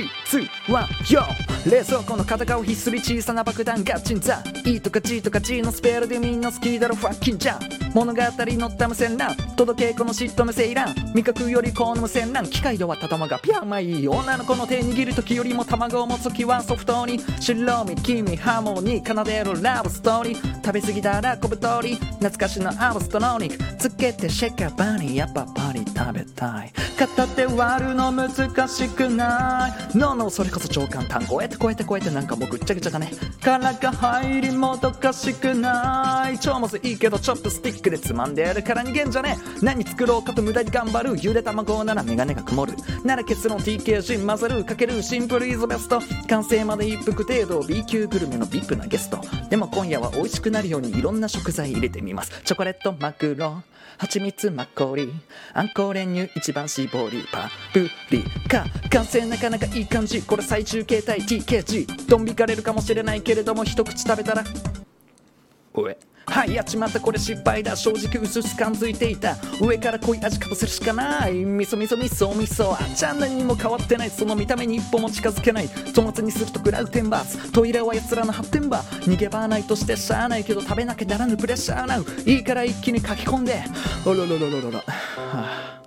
321よ。冷蔵庫の片側ひっすり小さな爆弾ガチンザ。E とか G とか G のスペルでみんな好きだろファッキンじゃん物語のった無線欄届けこの嫉妬無線欄味覚よりこの無線欄機械で割った玉がピャーマイ女の子の手握る時よりも卵を持つ時はソフトに白身君ハーモニー奏でるラブストーリー。食べ過ぎたら小太り懐かしのアブストロニックつけてシェカバニーやっぱパリ食べたい片手割るの難しくないノーノー。それこそ長官単語えて超えて超えてなんかもうぐっちゃぐちゃだね殻が入りもどかしくない超もずいいけどチョップスティックでつまんでやるから逃げんじゃね。え何作ろうかと無駄に頑張る。ゆで卵ならメガネが曇る。なら結論 TKG 混ぜるかけるシンプルイズベスト。完成まで一服程度。B 級グルメの VIP なゲスト。でも今夜は美味しくなるようにいろんな食材入れてみます。チョコレートマグロ。蜂蜜マッコリ。あんこ練乳一番搾りパプリカ。完成なかなかいい感じ。これ最終形態。TKG ドン引かれるかもしれないけれども一口食べたらおえはいやっちまった。これ失敗だ。正直薄々感づいていた。上から濃い味かぶせるしかない。味噌味噌味噌味噌。あちゃん何にも変わってない。その見た目に一歩も近づけない。粗末にすると食らう天罰。トイレは奴らの発展場。逃げ場ないとしてしゃあないけど食べなきゃならぬプレッシャーなう。いいから一気に書き込んで。おろろろろろろ、はあ。